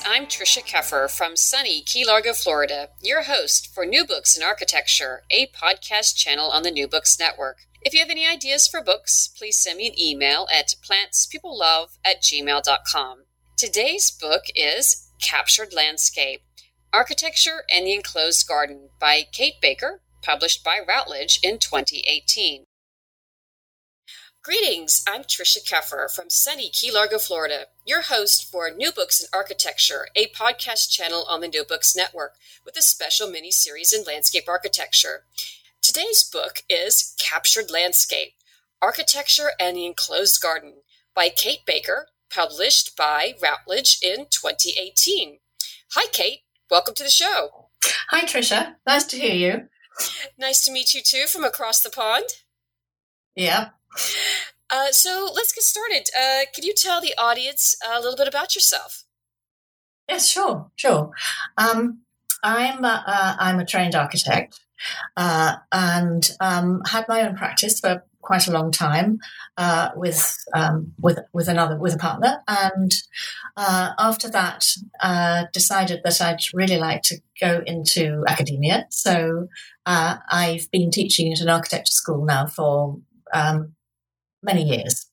I'm Tricia Keffer from sunny Key Largo, Florida, your host for New Books in Architecture, a podcast channel on the New Books Network. If you have any ideas for books, please send me an email at plantspeoplelove at gmail.com. Today's book is Captured Landscape Architecture and the Enclosed Garden by Kate Baker, published by Routledge in 2018. Greetings, I'm Tricia Keffer from sunny Key Largo, Florida, your host for New Books in Architecture, a podcast channel on the New Books Network with a special mini series in landscape architecture. Today's book is Captured Landscape Architecture and the Enclosed Garden by Kate Baker, published by Routledge in 2018. Hi, Kate. Welcome to the show. Hi, Tricia. Nice to hear you. Nice to meet you too from across the pond. Yeah, uh, so let's get started. Uh, can you tell the audience a little bit about yourself? Yes, sure, sure. Um, I'm uh, uh I'm a trained architect uh, and um, had my own practice for quite a long time uh, with um, with with another with a partner, and after that, decided that I'd really like to go into academia. So I've been teaching at an architecture school now for um, many years.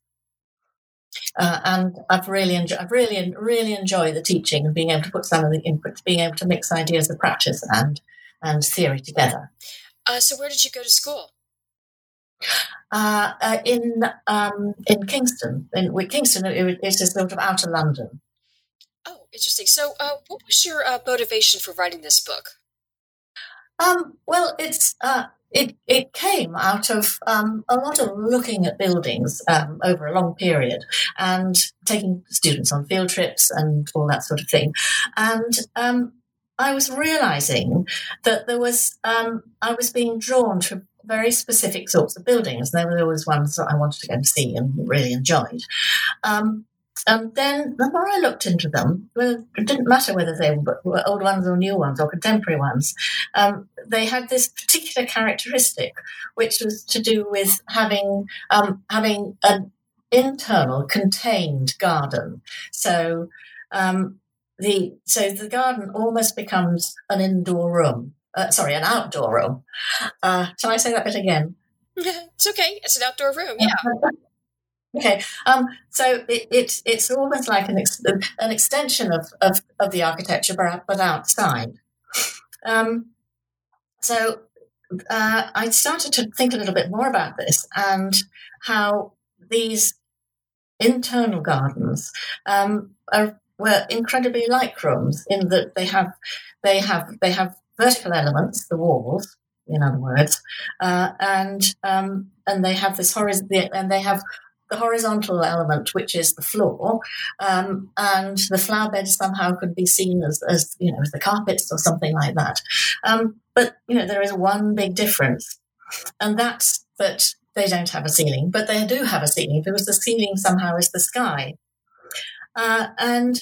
Uh, and I've really, enjoy, I've really, really enjoyed the teaching and being able to put some of the inputs, being able to mix ideas of practice and and theory together. Uh, so, where did you go to school? Uh, uh in um, in Kingston. In with Kingston, it, it's a sort of outer London. Oh, interesting. So, uh, what was your uh, motivation for writing this book? Um, well, it's it, it came out of um, a lot of looking at buildings um, over a long period and taking students on field trips and all that sort of thing. And um, I was realizing that there was, um, I was being drawn to very specific sorts of buildings. And there were always ones that I wanted to go and see and really enjoyed. Um, and then the more I looked into them, well, it didn't matter whether they were old ones or new ones or contemporary ones, um, they had this particular characteristic, which was to do with having um, having an internal contained garden. So um, the so the garden almost becomes an indoor room. Uh, sorry, an outdoor room. Uh, shall I say that bit again? it's okay. It's an outdoor room. Yeah. Okay, um, so it, it, it's almost like an, ex- an extension of, of, of the architecture, but, but outside. Um, so uh, I started to think a little bit more about this and how these internal gardens um, are, were incredibly like rooms in that they have they have they have vertical elements, the walls, in other words, uh, and um, and they have this horizon and they have the horizontal element, which is the floor, um, and the flower bed somehow could be seen as, as you know, as the carpets or something like that. Um, but you know, there is one big difference, and that's that they don't have a ceiling, but they do have a ceiling because the ceiling somehow is the sky, uh, and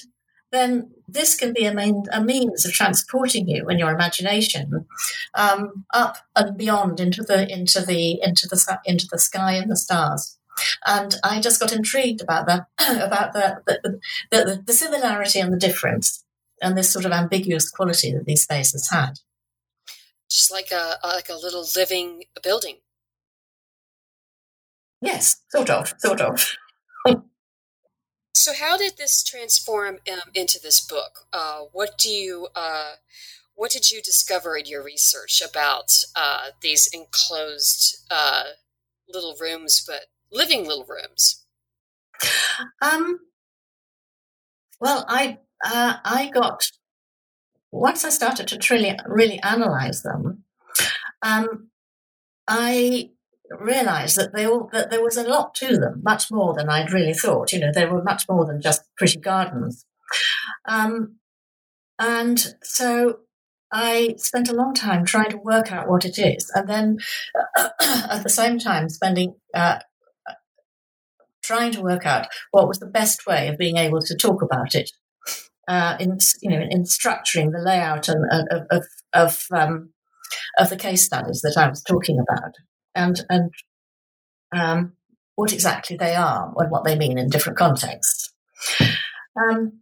then this can be a, main, a means of transporting you and your imagination um, up and beyond into the into the into the into the sky and the stars. And I just got intrigued about that, about the, the, the, the similarity and the difference and this sort of ambiguous quality that these spaces had. Just like a like a little living building. Yes, sort of, sort of. so, how did this transform um, into this book? Uh, what do you uh, what did you discover in your research about uh, these enclosed uh, little rooms, but living little rooms? Um, well, I uh, I got once I started to truly really analyze them. Um, I realized that they all that there was a lot to them, much more than I'd really thought. You know, they were much more than just pretty gardens. Um, and so I spent a long time trying to work out what it is, and then at the same time spending uh, trying to work out what was the best way of being able to talk about it uh, in you know in structuring the layout and, of of of, um, of the case studies that I was talking about, and and um, what exactly they are and what they mean in different contexts. Um,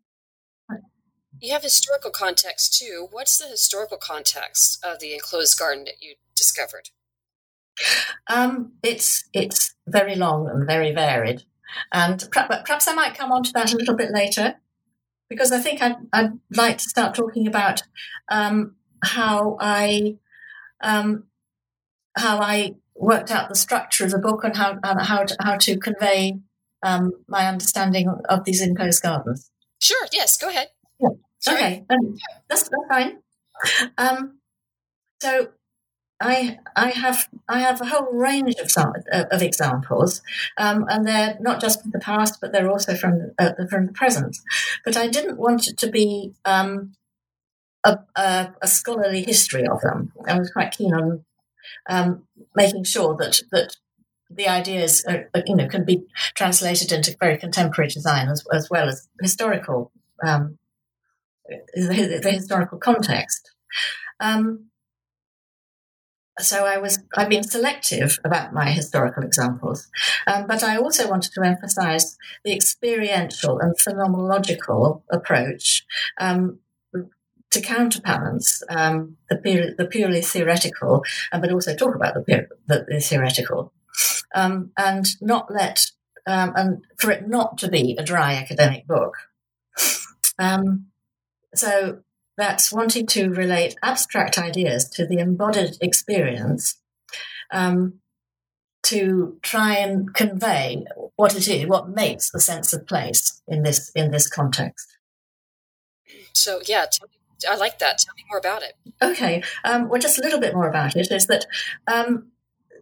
you have historical context too. What's the historical context of the enclosed garden that you discovered? Um, it's it's very long and very varied, and perhaps I might come on to that a little bit later, because I think I'd, I'd like to start talking about um, how I um, how I worked out the structure of the book and how and how to, how to convey um, my understanding of these enclosed gardens. Sure. Yes. Go ahead. Yeah. Okay, um, that's, that's fine. Um, so I I have I have a whole range of uh, of examples, um, and they're not just from the past, but they're also from uh, from the present. But I didn't want it to be um, a, a, a, scholarly history of them. I was quite keen on um, making sure that that the ideas are, you know can be translated into very contemporary design as, as well as historical um, the, the historical context. Um, so I was I've been selective about my historical examples, um, but I also wanted to emphasise the experiential and phenomenological approach um, to counterbalance um, the, pure, the, purely theoretical, um, but also talk about the, the, the theoretical, um, and not let um, and for it not to be a dry academic book. Um, so that's wanting to relate abstract ideas to the embodied experience um, to try and convey what it is, what makes the sense of place in this in this context. So yeah, I like that. Tell me more about it. Okay, um, well, just a little bit more about it is that um,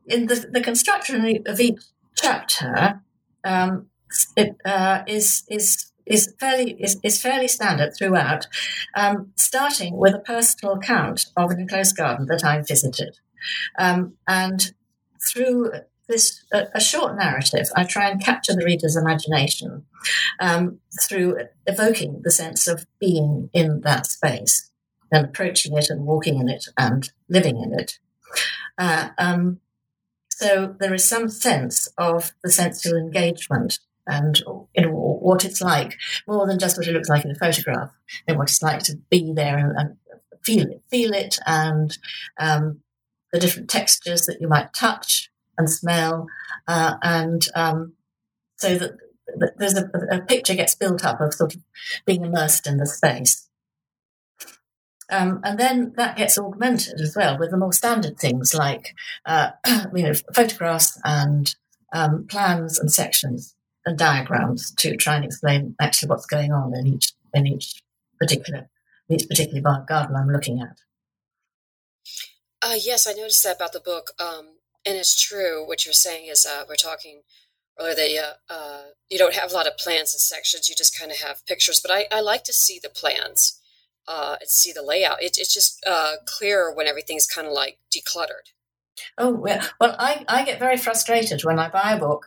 in the, the construction of each chapter um, it, uh, is is is fairly is, is fairly standard throughout, um, starting with a personal account of an enclosed garden that I visited, um, and through this a, a, short narrative, I try and capture the reader's imagination um, through evoking the sense of being in that space and approaching it and walking in it and living in it. Uh, um, so there is some sense of the sensual engagement and you know what it's like more than just what it looks like in a photograph and what it's like to be there and, and feel it feel it and um, the different textures that you might touch and smell uh, and um, so that, there's a, a, picture gets built up of sort of being immersed in the space. Um, and then that gets augmented as well with the more standard things like uh, you know photographs and um, plans and sections and diagrams to try and explain actually what's going on in each in each particular in each particular garden I'm looking at. Uh, yes, I noticed that about the book, um, and it's true. What you're saying is uh, we're talking earlier that uh, you don't have a lot of plans and sections; you just kind of have pictures. But I, I like to see the plans uh, and see the layout. It, it's just uh, clearer when everything's kind of like decluttered. Oh yeah. Well, I, I get very frustrated when I buy a book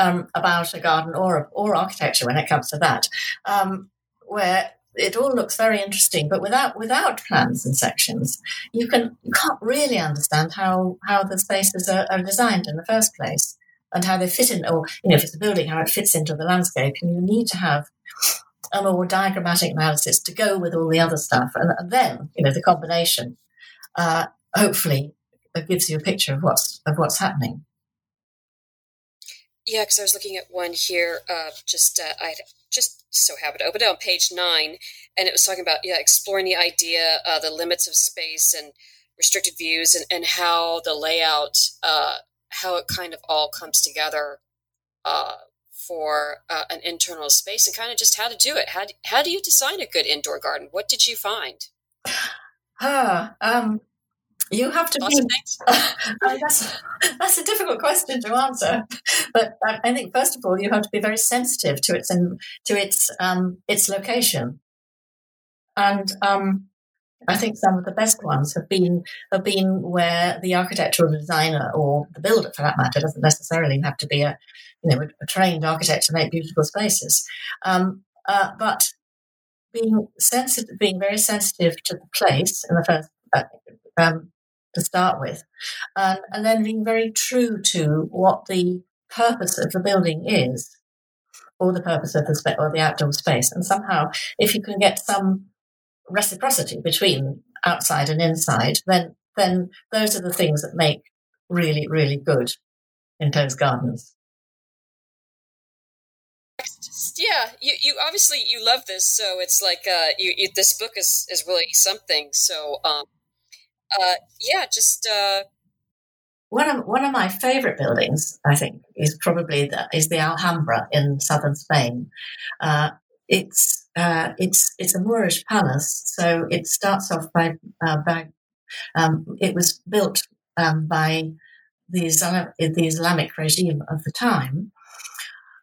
um, about a garden or or architecture when it comes to that, um, where it all looks very interesting, but without without plans and sections, you can you can't really understand how how the spaces are, are designed in the first place and how they fit in, or you know, if it's a building, how it fits into the landscape. And you need to have a more diagrammatic analysis to go with all the other stuff, and, and then you know the combination uh, hopefully gives you a picture of what's of what's happening. Yeah, because I was looking at one here. Uh, just uh, I just so happened to open it on page nine, and it was talking about yeah exploring the idea, uh, the limits of space and restricted views, and and how the layout, uh, how it kind of all comes together uh, for uh, an internal space, and kind of just how to do it. How do, how do you design a good indoor garden? What did you find? Ah, um, You have to be. I mean, that's that's a difficult question to answer, but I, I think first of all you have to be very sensitive to its in, to its um, its location, and um, I think some of the best ones have been have been where the architectural designer or the builder, for that matter, doesn't necessarily have to be a you know a, trained architect to make beautiful spaces, um, uh, but being sensitive, being very sensitive to the place in the first. Uh, um, to start with, and, and then being very true to what the purpose of the building is, or the purpose of the spa- or the outdoor space. And somehow, if you can get some reciprocity between outside and inside, then then those are the things that make really really good enclosed gardens. Yeah, you, you obviously you love this, so it's like uh, you, you this book is is really something. So um, uh, yeah, just uh... one of one of my favorite buildings, I think, is probably the, is the Alhambra in southern Spain. Uh, it's uh, it's it's a Moorish palace, so it starts off by uh, by um, it was built um, by the the Islamic regime of the time.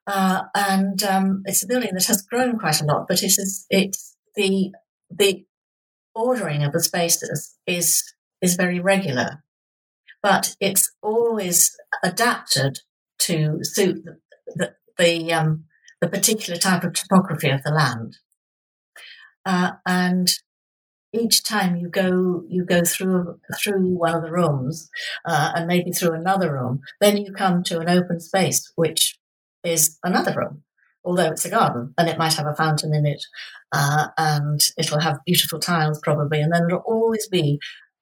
Uh, and um, it's a building that has grown quite a lot, but it is it's the the ordering of the spaces is is very regular, but it's always adapted to suit the, the, the, um, the particular type of topography of the land. Uh, and each time you go you go through through one of the rooms uh, and maybe through another room, then you come to an open space which is another room, although it's a garden and it might have a fountain in it, uh, and it'll have beautiful tiles probably, and then it'll always be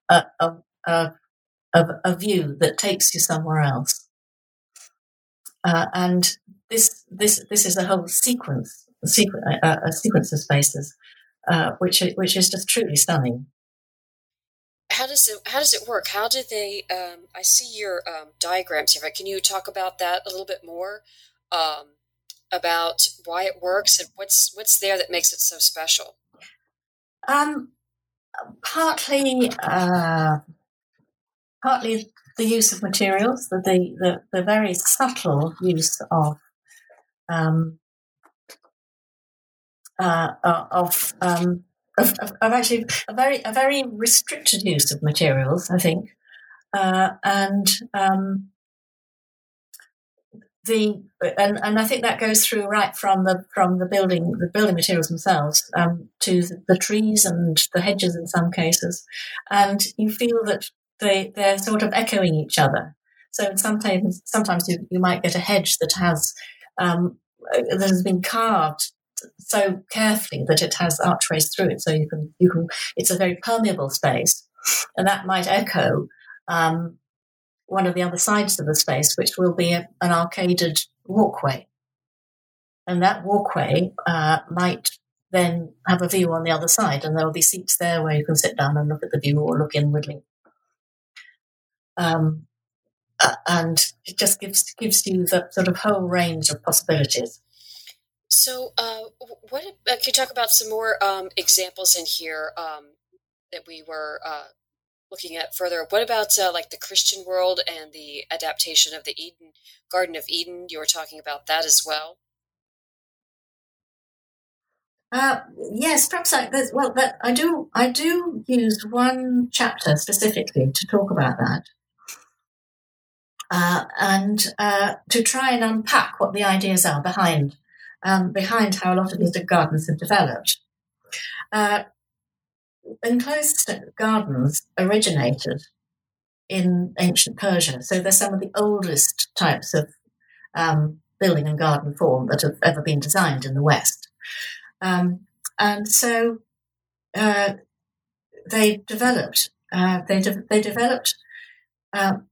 a, a, a, a view that takes you somewhere else. Uh, and this this this is a whole sequence, a, sequ- a, a sequence of spaces, uh, which which is just truly stunning. How does it how does it work? How do they? Um, I see your um, diagrams here. Can you talk about that a little bit more? Um, about why it works and what's what's there that makes it so special? Um, partly, uh, partly the use of materials, the the, the very subtle use of um, uh, uh, of, um, of, of, of, actually a very a very restricted use of materials, I think, uh, and um, the and, and I think that goes through right from the from the building the building materials themselves um, to the, the, trees and the hedges in some cases, and you feel that they they're sort of echoing each other. So sometimes sometimes you, you might get a hedge that has um, that has been carved so carefully that it has archways through it, so you can you can it's a very permeable space, and that might echo um, one of the other sides of the space, which will be a, an arcaded walkway. And that walkway uh, might then have a view on the other side, and there will be seats there where you can sit down and look at the view or look inwardly. Um, uh, and it just gives gives you the sort of whole range of possibilities. So, uh, what uh, can you talk about some more um, examples in here um, that we were uh, looking at further. What about uh, like the Christian world and the adaptation of the Eden Garden of Eden? You were talking about that as well. Uh, yes, perhaps I, well, but I do I do use one chapter specifically to talk about that, uh, and uh, to try and unpack what the ideas are behind um, behind how a lot of these gardens have developed. Uh, enclosed gardens originated in ancient Persia. So they're some of the oldest types of um, building and garden form that have ever been designed in the West. Um, and so uh, they developed. Uh, they de- they developed um,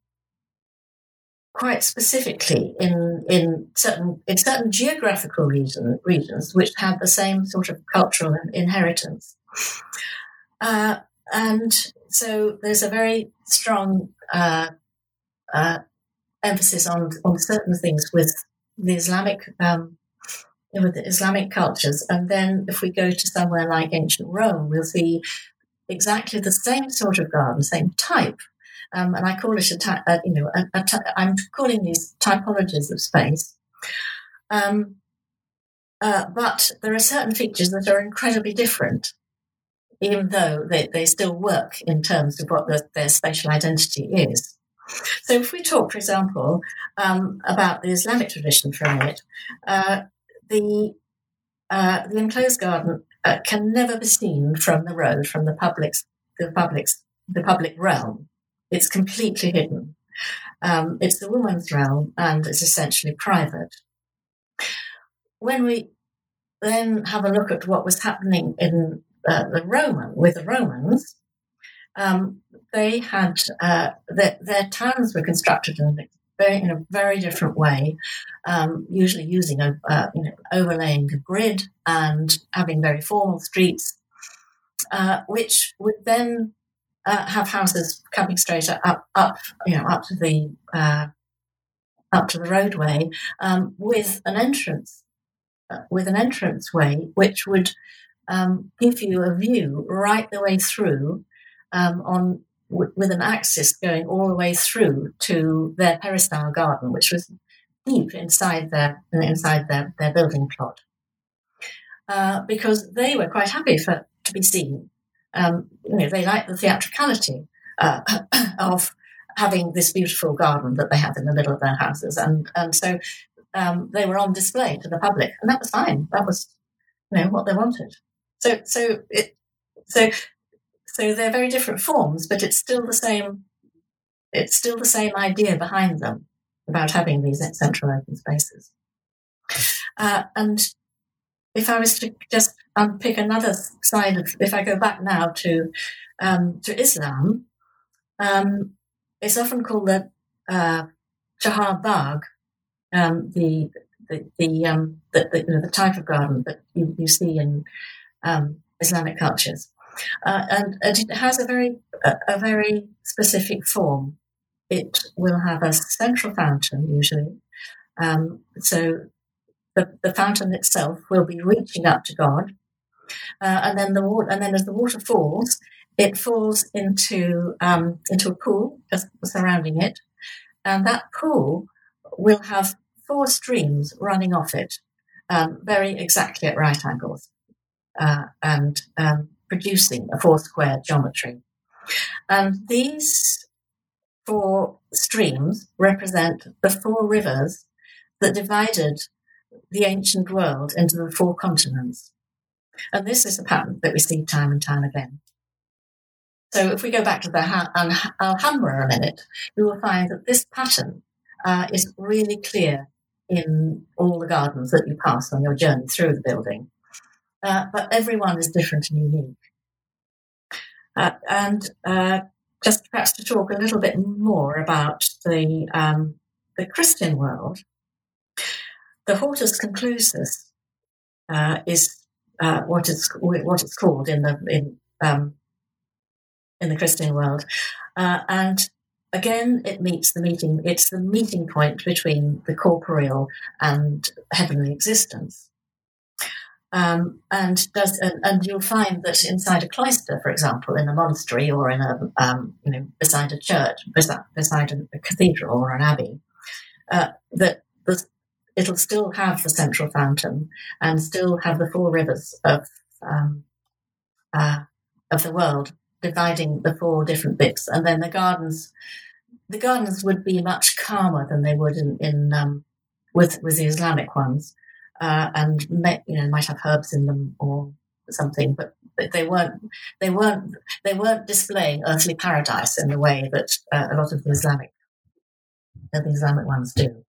quite specifically in in certain in certain geographical region, regions which had the same sort of cultural inheritance. Uh, and so there's a very strong uh, uh, emphasis on, on certain things with the Islamic um, with the Islamic cultures. And then if we go to somewhere like ancient Rome, we'll see exactly the same sort of garden, same type. Um, and I call it a, ty- uh, you know, a, a ty- I'm calling these typologies of space. Um, uh, but there are certain features that are incredibly different, even though they, they still work in terms of what the, their spatial identity is. So, if we talk, for example, um, about the Islamic tradition for a minute, uh, the uh, the enclosed garden uh, can never be seen from the road, from the public's the public's the public realm. It's completely hidden. Um, it's the woman's realm, and it's essentially private. When we then have a look at what was happening in uh, the Roman with the Romans, um, they had uh, their, their, towns were constructed in a very, in a very different way, um, usually using a uh, you know, overlaying a grid and having very formal streets, uh, which would then uh, have houses coming straight up, up, you know, up to the uh, up to the roadway um, with an entrance, with an entrance way, which would um, give you a view right the way through um, on w- with an axis going all the way through to their peristyle garden, which was deep inside their inside their, their building plot, uh, because they were quite happy for to be seen. Um, you know, they liked the theatricality uh, of having this beautiful garden that they have in the middle of their houses, and and so um, they were on display to the public, and that was fine. That was you know what they wanted. So so it so so they're very different forms, but it's still the same. It's still the same idea behind them about having these central open spaces. Uh, and if I was to just unpick another side of, if I go back now to um, to Islam, um, it's often called the uh, Chahar Bagh, um, the the the, um, the, the, you know, the, type of garden that you, you see in um, Islamic cultures. Uh, and, and, it has a very a, a, very specific form. It will have a central fountain usually. Um, so the, the fountain itself will be reaching up to God, uh, and then the water, and then as the water falls, it falls into um, into a pool just surrounding it, and that pool will have four streams running off it, um, very exactly at right angles, uh, and um, producing a four square geometry. And these four streams represent the four rivers that divided the ancient world into the four continents. And this is a pattern that we see time and time again. So if we go back to the Alhambra a minute, you will find that this pattern uh, is really clear in all the gardens that you pass on your journey through the building. Uh, but everyone is different and unique. Uh, and uh, just perhaps to talk a little bit more about the um, the Christian world, the hortus conclusus uh, is uh, what it's what it's called in the in um, in the Christian world, and again it meets the meeting. It's the meeting point between the corporeal and heavenly existence. Um, and does and, and, you'll find that inside a cloister, for example, in a monastery or in a um, you know beside a church, beside, beside a, cathedral or an abbey, uh, that the, it'll still have the central fountain and still have the four rivers of um, uh, of the world dividing the four different bits, and then the gardens. The gardens would be much calmer than they would in, in um, with with the Islamic ones uh, and you know might have herbs in them or something, but they weren't they weren't they weren't displaying earthly paradise in the way that uh, a lot of the Islamic the Islamic ones do.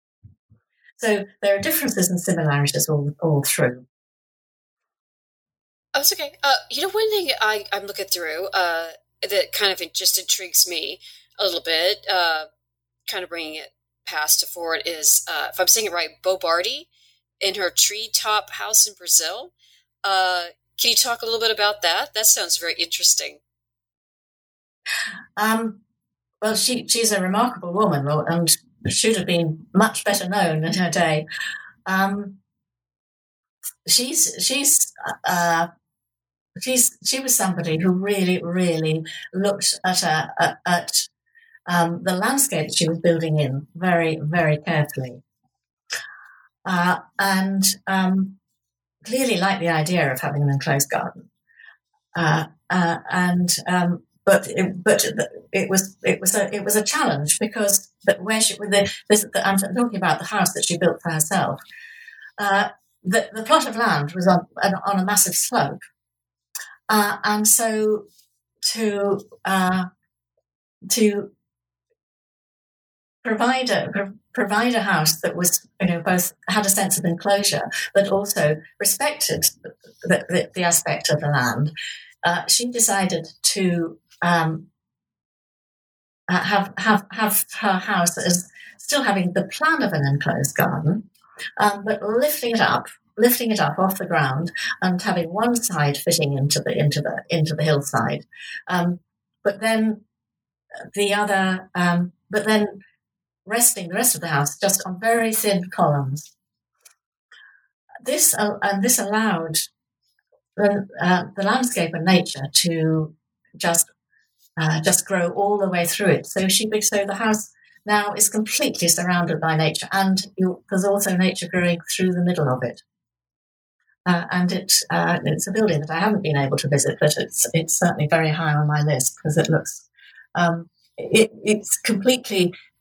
So there are differences and similarities all all through. Oh, it's okay. Uh, you know, one thing I, I'm looking through uh, that kind of just intrigues me a little bit, uh, kind of bringing it past to forward, is uh, if I'm saying it right, Bo Bardi in her treetop house in Brazil. Uh, can you talk a little bit about that? That sounds very interesting. Um, well, she she's a remarkable woman, and should have been much better known in her day. Um, she's she's uh, she's she was somebody who really, really looked at a, at, um, the landscape she was building in very, very carefully, uh, and um, clearly liked the idea of having an enclosed garden. Uh, uh, and um, but it, but it was it was a it was a challenge because that where she the, the, I'm talking about the house that she built for herself. Uh, the, the plot of land was on on a massive slope, uh, and so to uh, to provide a provide a house that was you know both had a sense of enclosure but also respected the, the, the aspect of the land. Uh, she decided to um, uh, have have have her house as still having the plan of an enclosed garden, um, but lifting it up, lifting it up off the ground, and having one side fitting into the into the into the hillside, um, but then the other, um, but then resting the rest of the house just on very thin columns. This uh, and this allowed the, uh, the landscape and nature to just uh, just grow all the way through it. So she so the house now is completely surrounded by nature, and you, there's also nature growing through the middle of it. Uh, and it, uh, it's a building that I haven't been able to visit, but it's it's certainly very high on my list because it looks um, it, it's completely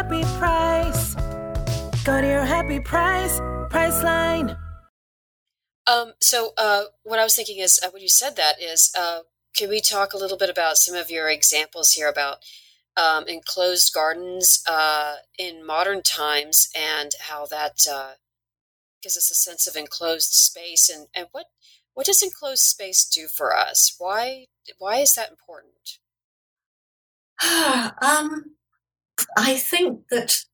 happy price. Go to your happy price, Priceline. Um, so uh, what I was thinking is, uh, when you said that, is uh, can we talk a little bit about some of your examples here about um, enclosed gardens uh, in modern times and how that uh, gives us a sense of enclosed space and, and what what does enclosed space do for us? Why why is that important? um, I think that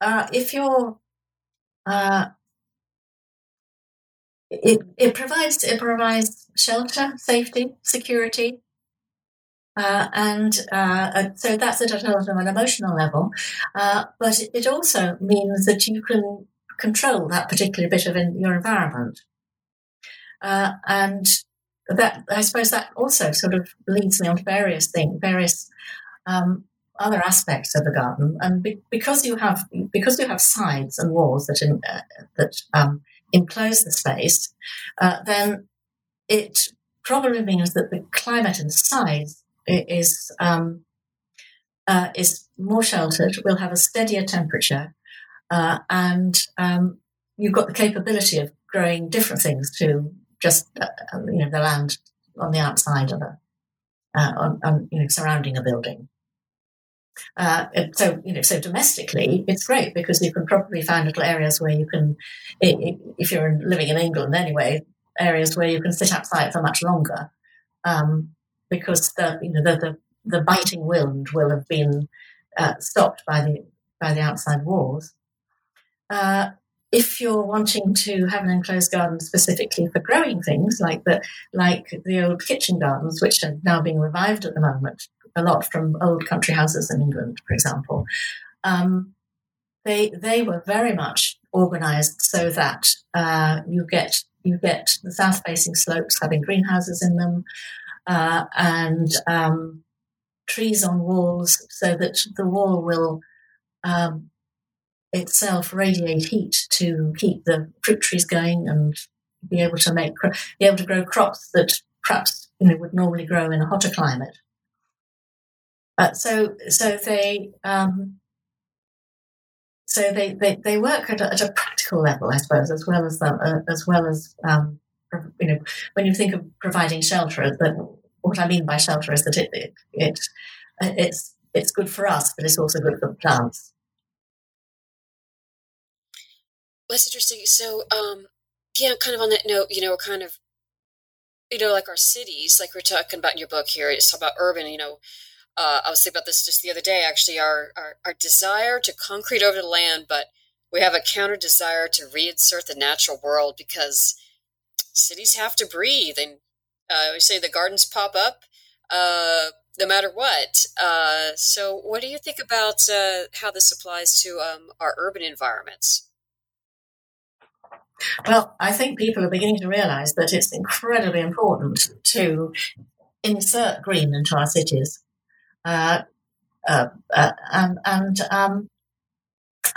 uh, if you're uh, it, it provides it provides shelter, safety, security, uh, and uh, so that's at an emotional level. Uh, but it also means that you can control that particular bit of in your environment, uh, and that I suppose that also sort of leads me on to various things, various um, other aspects of the garden, and be, because you have because you have sides and walls that in, uh, that um, enclose the space, uh, then it probably means that the climate inside is um, uh, is more sheltered. We'll have a steadier temperature, uh, and um, you've got the capability of growing different things to just uh, you know the land on the outside of a uh, on, on, you know surrounding a building. Uh, so, you know, so domestically, it's great because you can probably find little areas where you can, if you're living in England anyway, areas where you can sit outside for much longer, um, because the you know the, the, the biting wind will have been uh, stopped by the by the outside walls. Uh, if you're wanting to have an enclosed garden specifically for growing things like the like the old kitchen gardens, which are now being revived at the moment, a lot from old country houses in England, for example. Um, they they were very much organised so that uh, you get you get the south facing slopes having greenhouses in them uh, and um, trees on walls so that the wall will um, itself radiate heat to keep the fruit trees going and be able to make be able to grow crops that perhaps you know would normally grow in a hotter climate. Uh, so, so they, um, so they, they, they work at a, at a, practical level, I suppose, as well as the, uh, as well as um, you know, when you think of providing shelter, that what I mean by shelter is that it, it, it it's it's good for us, but it's also good for the plants. That's interesting. So, um, yeah, kind of on that note, you know, we're kind of you know, like our cities, like we're talking about in your book here, it's about urban, you know, uh, I was thinking about this just the other day, actually, our, our, our desire to concrete over the land, but we have a counter desire to reinsert the natural world because cities have to breathe. And uh, we say the gardens pop up uh, no matter what. Uh, so, what do you think about uh, how this applies to um, our urban environments? Well, I think people are beginning to realize that it's incredibly important to insert green into our cities. Uh, uh, uh, and and um,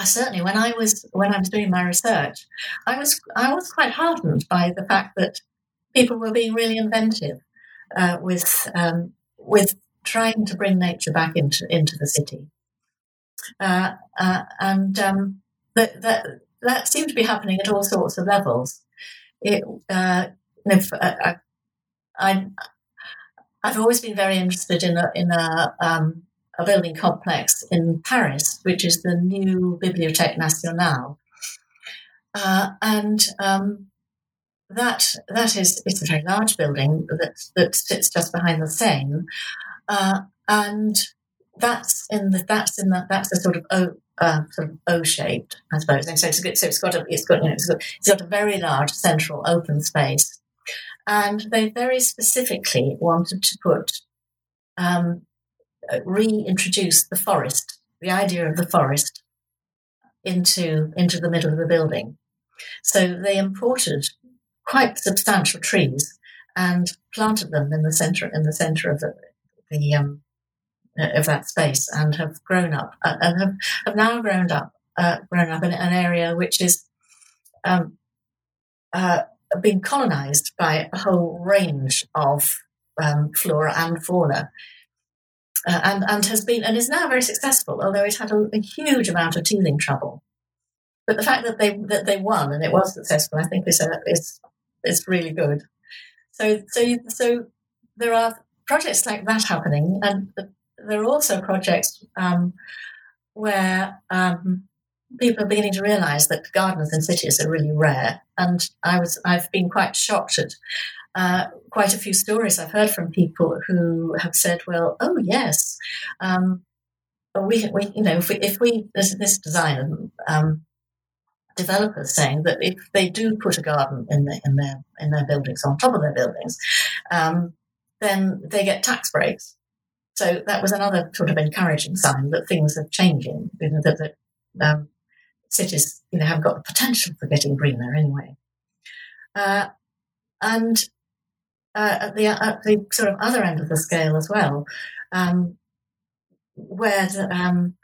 certainly when I was when I was doing my research, I was I was quite heartened by the fact that people were being really inventive uh, with um, with trying to bring nature back into into the city, uh, uh, and um, that that that seemed to be happening at all sorts of levels. It, if, I, I I've always been very interested in a in a um, a building complex in Paris, which is the new Bibliothèque Nationale, uh, and um, that that is it's a very large building that that sits just behind the Seine, uh, and that's in the that's in the that's a sort of O uh, sort of O shaped, I suppose. And so it's, so it's got a it's got you know it's got, it's got a very large central open space and they very specifically wanted to put, um, reintroduce the forest, the idea of the forest, into, into the middle of the building. So they imported quite substantial trees and planted them in the center in the center of the, the um, of that space and have grown up uh, and have, have now grown up uh, grown up in an area which is um, uh, been colonized by a whole range of um, flora and fauna. Uh, and, and has been and is now very successful, although it had a, a, huge amount of teething trouble. But the fact that they that they won and it was successful, I think, is a, is is really good. So so so there are projects like that happening, and there are also projects um, where um, people are beginning to realise that gardeners in cities are really rare. And I was, I've been quite shocked at uh, quite a few stories I've heard from people who have said, "Well, oh yes, um, we, we, you know, if we, if we there's this designer." Um, developers saying that if they do put a garden in, the, in their in their buildings on top of their buildings, um, then they get tax breaks. So that was another sort of encouraging sign that things are changing. You know, that, that um, cities, you know, have got the potential for getting greener anyway. Uh, and uh, at the at the sort of other end of the scale as well, um, where the, um,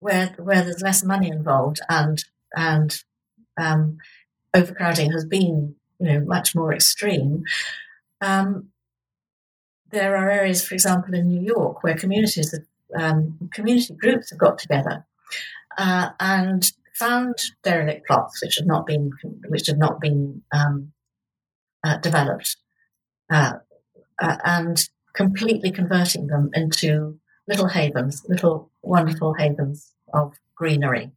where where there's less money involved and and um, overcrowding has been you know much more extreme. Um, there are areas, for example, in New York, where communities have, um, community groups have got together uh, and found derelict plots which had not been which had not been um, uh, developed, uh, uh, and completely converting them into little havens, little wonderful havens of greenery,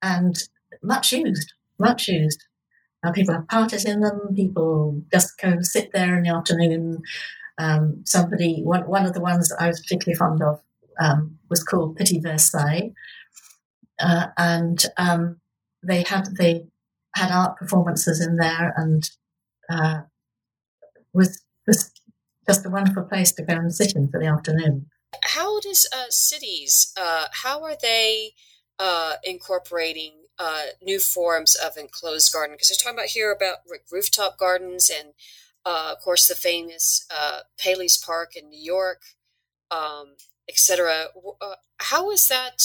and much used, much used. Now people have parties in them. People just go sit there in the afternoon. Um, somebody, one, one of the ones that I was particularly fond of um, was called Petit Versailles, uh, and um, they had they had art performances in there, and uh, was was just a wonderful place to go and sit in for the afternoon. How does uh, cities? Uh, how are they uh, incorporating uh, new forms of enclosed garden? Because they're talking about here about rooftop gardens and, of course, the famous Paley's Park in New York, um, etc. how is that?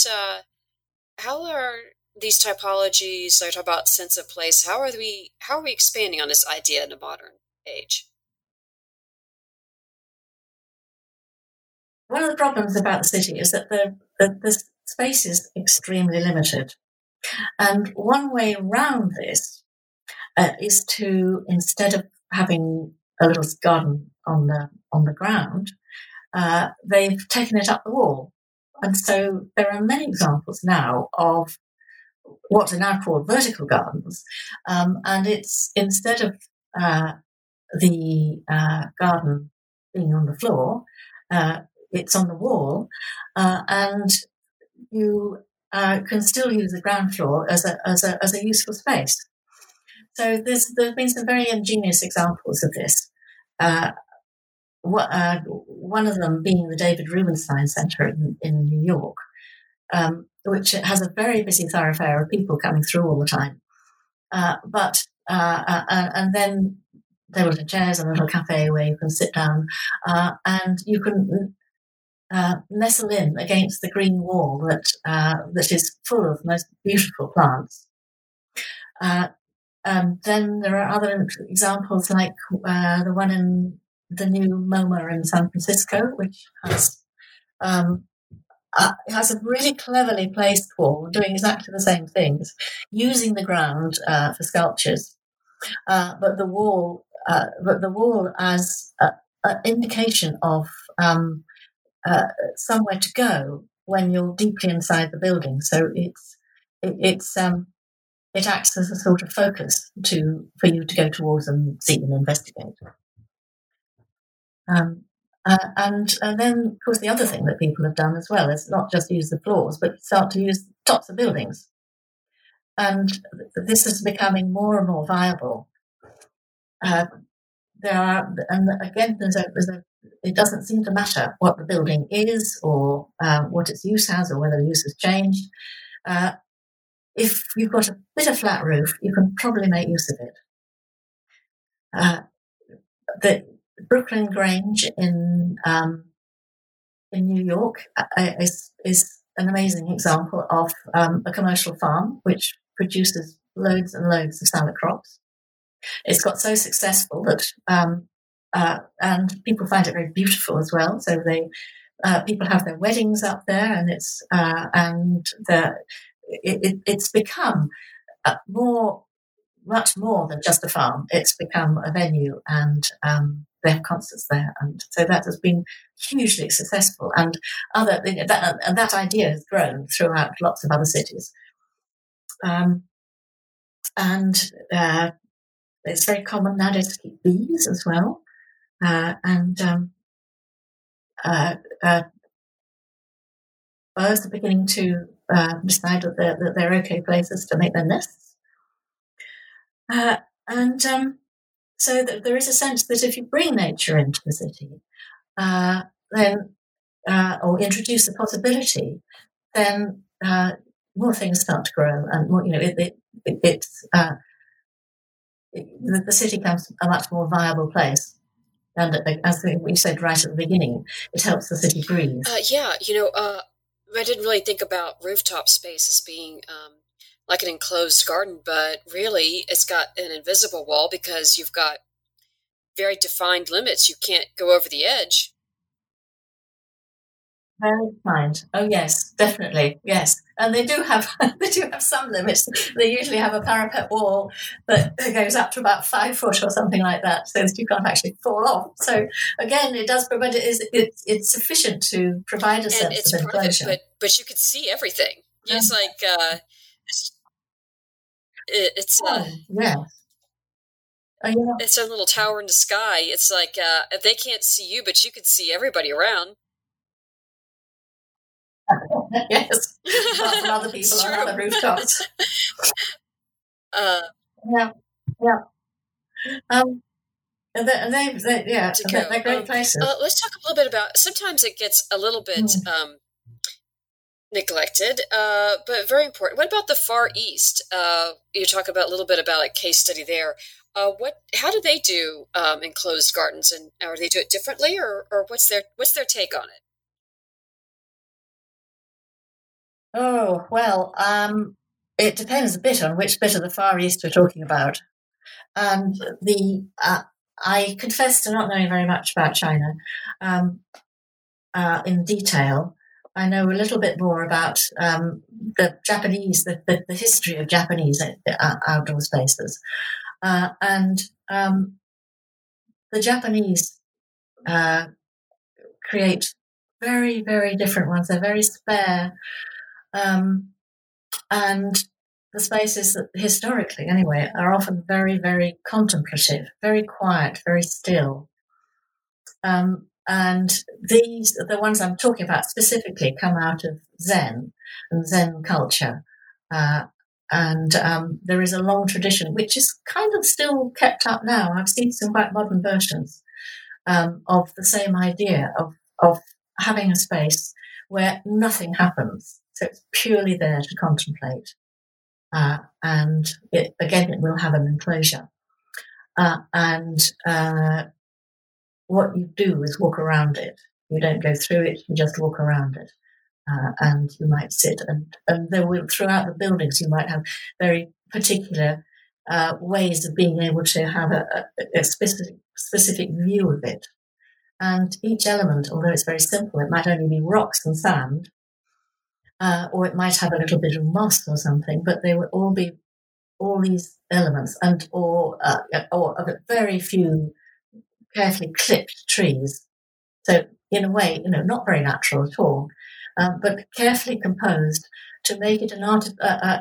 How are these typologies I talk about sense of place how are we how are we expanding on this idea in the modern age? One of the problems about the city is that the, the, the space is extremely limited. And one way around this uh, is to instead of having a little garden on the on the ground uh, they've taken it up the wall and so there are many examples now of what are now called vertical gardens. Um, and it's instead of uh, the uh, garden being on the floor. Uh, it's on the wall, uh, and you uh, can still use the ground floor as a, as a, as a useful space. So there's, there have been some very ingenious examples of this. Uh, what, uh, one of them being the David Rubenstein Center in, in New York, um, which has a very busy thoroughfare of people coming through all the time. Uh, but uh, uh, uh, and then there were chairs and a little cafe where you can sit down, and you can nestle in against the green wall that that is full of most beautiful plants. Um, then there are other examples like uh, the one in the new MoMA in San Francisco, which has um, uh, has a really cleverly placed wall doing exactly the same things, using the ground uh, for sculptures, uh, but the wall, uh, but the wall as an indication of um, uh, somewhere to go when you're deeply inside the building. So it's it, it's um, it acts as a sort of focus to for you to go towards and see and investigate. Um, uh, and, and then, of course, the other thing that people have done as well is not just use the floors, but start to use tops of buildings. And this is becoming more and more viable. Uh, there are, and again, there's a, there's a, it doesn't seem to matter what the building is or uh, what its use has or whether the use has changed. Uh, if you've got a bit of flat roof, you can probably make use of it. Uh, the, Brooklyn Grange in um, in New York uh, uh, is is an amazing example of um, a commercial farm which produces loads and loads of salad crops. It's got so successful that um, uh, and people find it very beautiful as well. So they uh, people have their weddings up there, and it's uh, and the it, it, it's become uh, more much more than just a farm. It's become a venue, and um, they have concerts there, and so that has been hugely successful. And other that, and that idea has grown throughout lots of other cities. Um, and uh, it's very common nowadays to keep bees as well, uh, and um, uh, uh birds are beginning to uh, decide that they're, that they're okay places to make their nests. Uh, and um, so that there is a sense that if you bring nature into the city, uh, then uh, or introduce the possibility, then uh, more things start to grow, and more, you know, it, it, it it's uh, it, the city becomes a much more viable place. And uh, as we said right at the beginning, it helps the city breathe. Uh, yeah, you know, I didn't really think about rooftop space as being um, like an enclosed garden, but really it's got an invisible wall because you've got very defined limits. You can't go over the edge. Very defined. Oh yes, definitely. Yes. And they do have they do have some limits. They usually have a parapet wall that goes up to about five foot or something like that, so that you can't actually fall off. So again, it does provide it is it's, it's sufficient to provide a and sense of enclosure. but but you could see everything. It's like uh, it's uh, oh, yeah. Oh, yeah. It's a little tower in the sky. It's like uh, they can't see you, but you can see everybody around. yes, from other people on other rooftops. uh, yeah, yeah. Um, and they, they, they yeah, they're, they're great um, places. Uh, let's talk a little bit about. Sometimes it gets a little bit mm. um, neglected, uh, but very important. What about the Far East? Uh, you talk about a little bit about a case study there. Uh, what? How do they do um, enclosed gardens, and or they do it differently, or, or what's their what's their take on it? Oh well, um, it depends a bit on which bit of the Far East we're talking about. And the uh, I confess to not knowing very much about China um, uh, in detail. I know a little bit more about um, the Japanese, the, the, the, history of Japanese outdoor spaces. Uh, and um, the Japanese uh, create very, very different ones. They're very spare. Um, and the spaces that historically, anyway, are often very, very contemplative, very quiet, very still. Um, and these, the ones I'm talking about specifically, come out of Zen and Zen culture. Uh, and um, there is a long tradition, which is kind of still kept up now. I've seen some quite modern versions um, of the same idea of, of having a space where nothing happens. So it's purely there to contemplate. Uh, and it, again, it will have an enclosure. Uh, and uh, what you do is walk around it. You don't go through it, you just walk around it. Uh, and you might sit and, and there will, throughout the buildings, you might have very particular uh, ways of being able to have a, a, specific, specific view of it. And each element, although it's very simple, it might only be rocks and sand, uh, or it might have a little bit of moss or something, but they would all be all these elements and or uh, or very few carefully clipped trees. So in a way, you know, not very natural at all, um, but carefully composed to make it an art, uh, uh,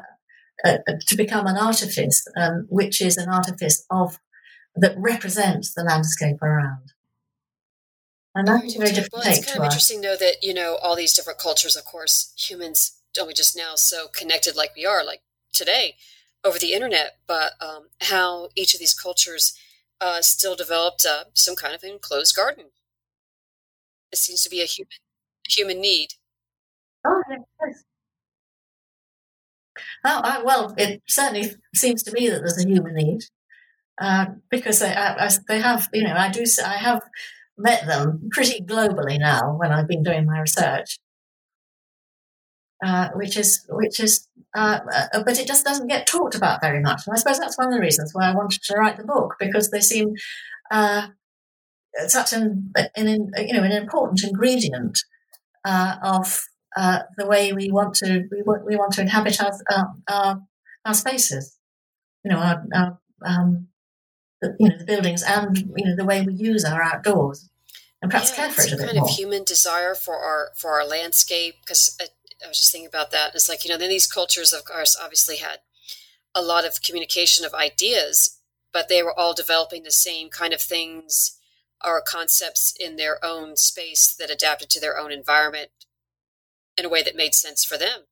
uh, to become an artifice, um, which is an artifice of that represents the landscape around. And that's very different. Well, it's kind of interesting, though, that you know all these different cultures. Of course, humans don't we just now so connected like we are, like today, over the internet. But um, how each of these cultures uh, still developed uh, some kind of enclosed garden. It seems to be a human human need. Oh, yes. Oh, I, well, it certainly seems to me that there's a human need uh, because they, I, I, they have, you know, I do, I have met them pretty globally now when I've been doing my research, uh, which is which is, uh, uh, but it just doesn't get talked about very much. And I suppose that's one of the reasons why I wanted to write the book because they seem uh, such an, an, you know an important ingredient uh, of uh, the way we want to we want, we want to inhabit our our, our spaces. You know, our, our um, the, you know the buildings and you know the way we use our outdoors and perhaps yeah, care for it a bit kind more. of human desire for our for our landscape because I, was just thinking about that it's like you know then these cultures of course obviously had a lot of communication of ideas but they were all developing the same kind of things or concepts in their own space that adapted to their own environment in a way that made sense for them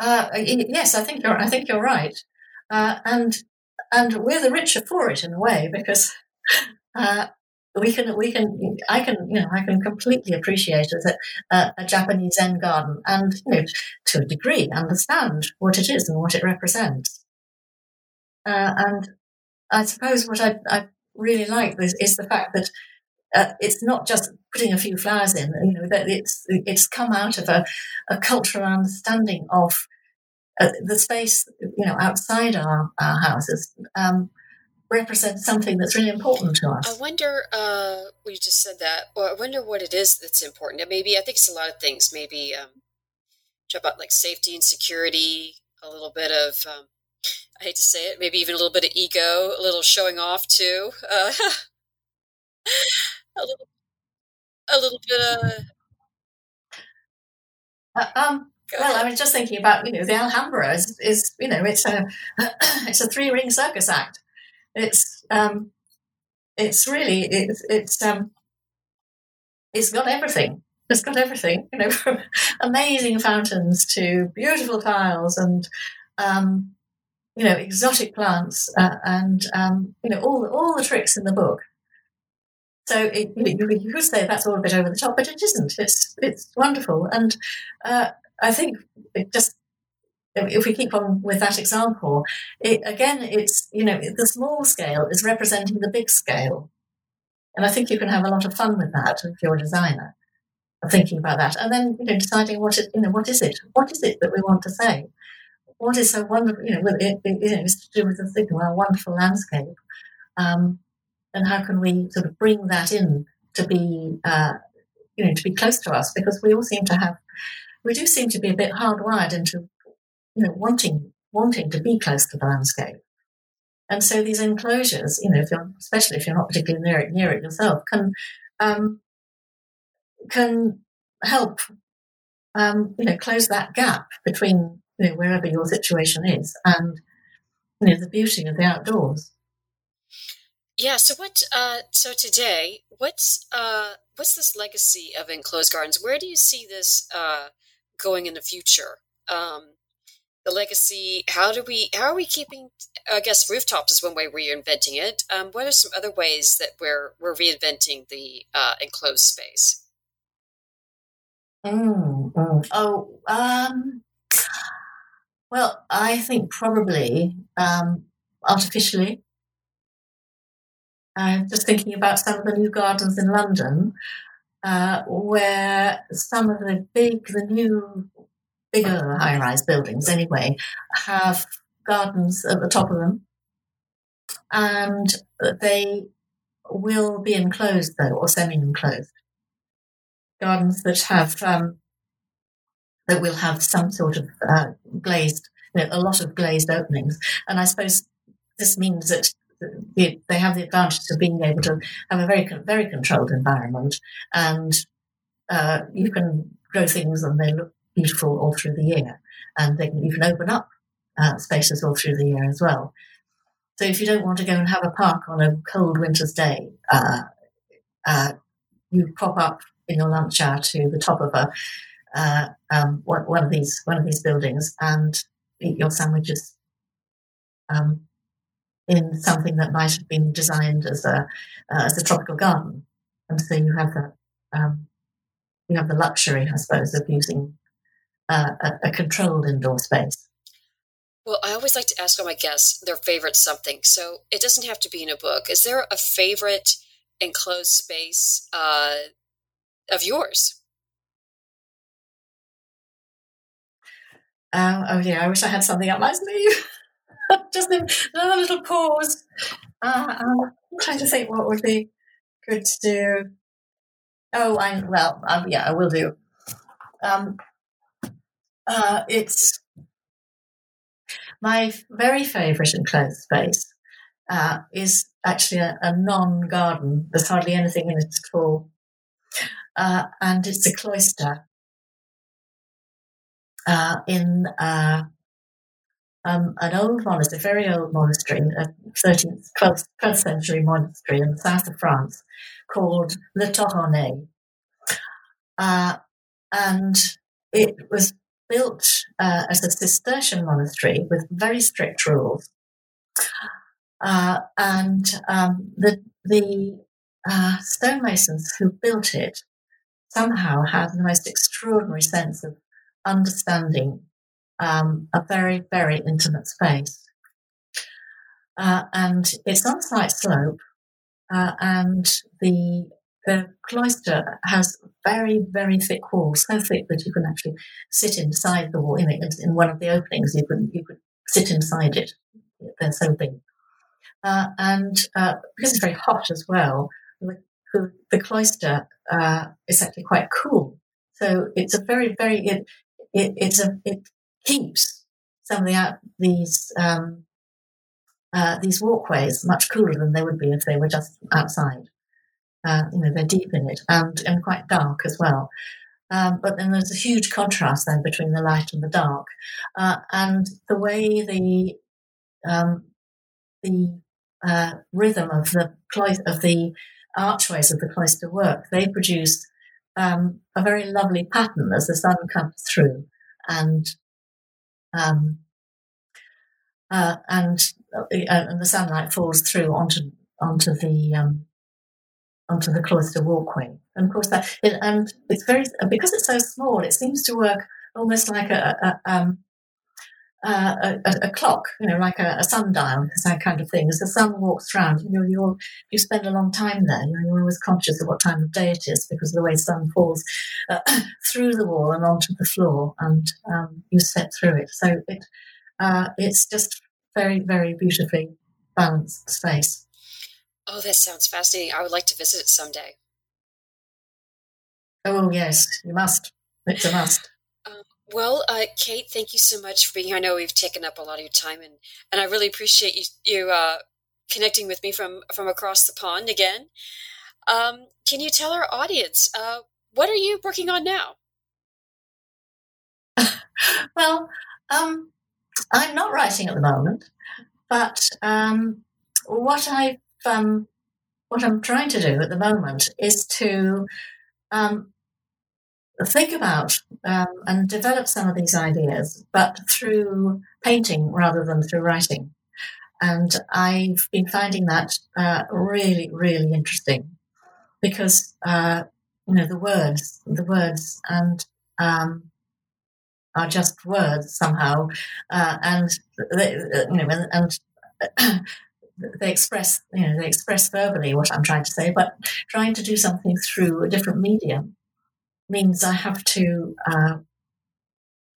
Uh, yes, I think you're. I think you're right, uh, and and we're the richer for it in a way because uh, we can we can I can you know I can completely appreciate a, a Japanese Zen garden and you know to a degree understand what it is and what it represents, uh, and I suppose what I, I really like is, is the fact that uh, it's not just putting a few flowers in. You know that it's it's come out of a, a cultural understanding of uh, the space, you know, outside our, our houses. Um, represents something that's really important to us. I wonder, uh, we just said that, well, I wonder what it is that's important. Maybe, I think it's a lot of things. Maybe um, about like safety and security, a little bit of, um, I hate to say it, maybe even a little bit of ego, a little showing off too. Uh, a little, a little bit of. Uh, um, well, I was just thinking about you know the Alhambra is, is you know it's a it's a three ring circus act. It's um, it's really it's it's um, it's got everything. It's got everything, you know, from amazing fountains to beautiful tiles and um, you know exotic plants uh, and um, you know all the, all the tricks in the book. So it, you, could say that's all a bit over the top, but it isn't. It's it's wonderful, and uh, I think it just if we keep on with that example, it, again, it's you know the small scale is representing the big scale, and I think you can have a lot of fun with that if you're a designer, thinking about that, and then you know deciding what it, you know what is it, what is it that we want to say, what is so wonderful, you know, it, it, you know, it's to do with the thing, well, wonderful landscape, um, and how can we sort of bring that in to be, uh, you know, to be close to us? Because we all seem to have we do seem to be a bit hardwired into, you know, wanting wanting to be close to the landscape. And so these enclosures, you know, if especially if you're not particularly near it, near it yourself, can um, can help um, you know, close that gap between you know, wherever your situation is and you know the beauty of the outdoors. Yeah. So what? Uh, so today, what's uh, what's this legacy of enclosed gardens? Where do you see this uh, going in the future? Um, the legacy. How do we? How are we keeping? I guess rooftops is one way we're reinventing it. Um, what are some other ways that we're we're reinventing the uh, enclosed space? Mm, mm. Oh, um, well, I think probably um, artificially. I'm just thinking about some of the new gardens in London, uh, where some of the big, the new, bigger high rise buildings anyway, have gardens at the top of them. And they will be enclosed, though, or semi enclosed. Gardens that have, um, that will have some sort of uh, glazed, you know, a lot of glazed openings. And I suppose this means that they have the advantage of being able to have a very very controlled environment, and uh, you can grow things and they look beautiful all through the year, and they can, you can open up uh, spaces all through the year as well. So if you don't want to go and have a park on a cold winter's day, uh, uh you pop up in your lunch hour to the top of a uh, um, one, one, of these one of these buildings and eat your sandwiches. Um, in something that might have been designed as a uh, as a tropical garden, and so you have that um, you have the luxury, I suppose, of using uh, a, a, controlled indoor space. Well, I always like to ask all my guests their favorite something, so it doesn't have to be in a book. Is there a favorite enclosed space uh, of yours? Um, oh yeah, I wish I had something up my sleeve. Just another little pause. Uh, I'm trying to think what would be good to do. Oh, I well, um, yeah, I will do. Um, uh, it's my very favourite enclosed space uh, is actually a, a, non-garden. There's hardly anything in it at all, uh, and it's a cloister uh, in uh, um, an old monastery, a very old monastery, a 13th, 12th, 12th century monastery in the south of France called Le Thoronet. Uh, and it was built uh, as a Cistercian monastery with very strict rules. Uh, and um, the, the uh, stonemasons who built it somehow had the most extraordinary sense of understanding um, a very, very intimate space. Uh, and it's on a slight slope, uh, and the the cloister has very, very thick walls, so thick that you can actually sit inside the wall. In, in one of the openings, you could you could sit inside it. They're so big, uh, and uh, because it's very hot as well, the, the, cloister uh, is actually quite cool. So it's a very, very it, it it's a it keeps some of the out, these um, uh, these walkways much cooler than they would be if they were just outside. Uh, you know, they're deep in it and, and quite dark as well. Um, but then there's a huge contrast then between the light and the dark, uh, and the way the um, the uh, rhythm of the of the archways of the cloister work. They produce um, a very lovely pattern as the sun comes through, and um, uh, and uh, and the sunlight falls through onto onto the um, onto the cloister walkway. And of course, that it, and it's very because it's so small, it seems to work almost like a, a, um, a, a, clock, you know, like a, sundial, that kind of thing. As the sun walks around, you know, you you spend a long time there. You know, you're always conscious of what time of day it is because of the way sun falls uh, through the wall and onto the floor, and um, you step through it. So it uh, it's just very, very beautifully balanced space. Oh, that sounds fascinating. I would like to visit it someday. Oh, yes, you must. It's a must. Um, well, uh, Kate, thank you so much for being here. I know we've taken up a lot of your time, and, and I really appreciate you, you uh, connecting with me from, from across the pond again. Um, can you tell our audience uh, what are you working on now? well, um, I'm not writing at the moment, but um, what I've um, what I'm trying to do at the moment is to um, think about um, and develop some of these ideas, but through painting rather than through writing. And I've been finding that uh, really, really interesting because uh, you know the words, the words, and um, are just words somehow, uh, and they, you know, and, and they express, you know, they express verbally what I'm trying to say, but trying to do something through a different medium means I have to uh,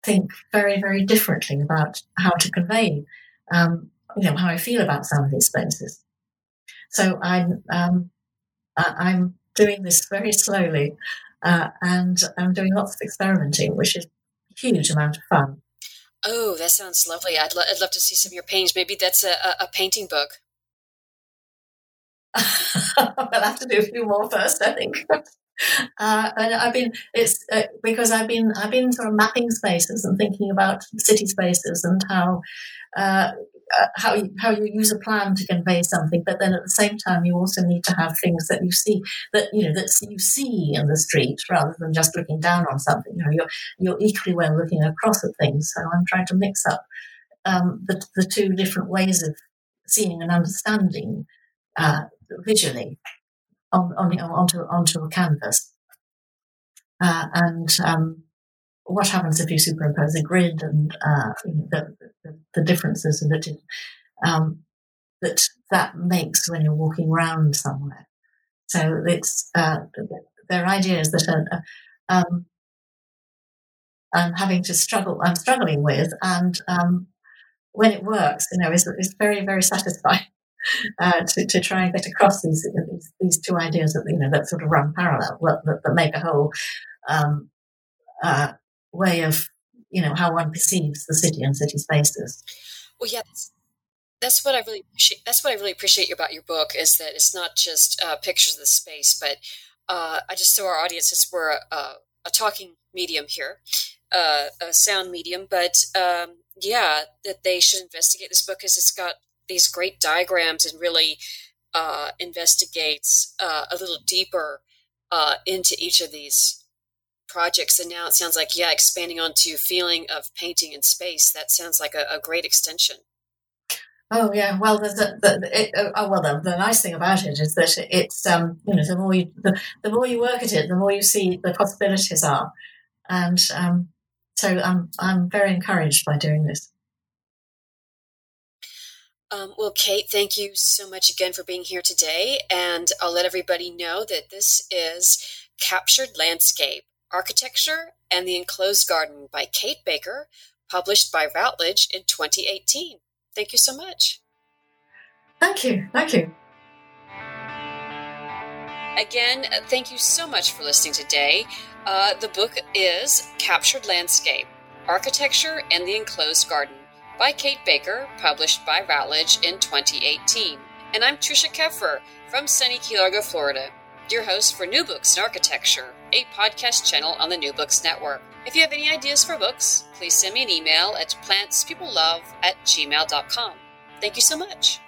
think very, very differently about how to convey, um, you know, how I feel about some of these spaces. So I'm, um, I'm doing this very slowly, uh, and I'm doing lots of experimenting, which is a huge amount of fun. Oh, that sounds lovely. I'd, lo- I'd love to see some of your paintings. Maybe that's a, a, a painting book. I'll have to do a few more first, I think. Uh, and I've been it's uh, because I've been I've been sort of mapping spaces and thinking about city spaces and how uh, uh, how you, how you use a plan to convey something, but then at the same time you also need to have things that you see that you know that you see in the street rather than just looking down on something. You know, you're you're equally well looking across at things. So I'm trying to mix up um, the the two different ways of seeing and understanding uh, visually on, on, onto onto a canvas. Uh, and um, what happens if you superimpose a grid and uh, the, the, the, differences that it, um, that that makes when you're walking around somewhere. So it's uh, there are ideas that are, um, I'm having to struggle. I'm struggling with, and um, when it works, you know, is is very very satisfying uh, to, to try and get across these, these, these two ideas that you know that sort of run parallel that, that make a whole um, uh, way of you know how one perceives the city and city spaces. Well, yeah, that's, that's what I really appreciate. That's what I really appreciate about your book is that it's not just uh, pictures of the space, but uh, I just so our audiences we're a, a, a talking medium here, uh, a sound medium, but um, yeah, that they should investigate this book because it's got these great diagrams and really uh, investigates uh, a little deeper uh, into each of these projects. And now it sounds like, yeah, expanding onto feeling of painting in space. That sounds like a, a great extension. Oh yeah, well, the, the, the it, oh, well, the, the, nice thing about it is that it's um, you know the more you the, the more you work at it, the more you see the possibilities are, and um, so I'm I'm very encouraged by doing this. Um, well, Kate, thank you so much again for being here today. And I'll let everybody know that this is Captured Landscape Architecture and the Enclosed Garden by Kate Baker, published by Routledge in 2018. Thank you so much. Thank you. Thank you. Again, thank you so much for listening today. Uh, the book is Captured Landscape Architecture and the Enclosed Garden by Kate Baker, published by Routledge in 2018. And I'm Trisha Keffer from sunny Key Largo, Florida, your host for New Books in Architecture, a podcast channel on the New Books Network. If you have any ideas for books, please send me an email at plantspeoplelove at gmail.com. Thank you so much.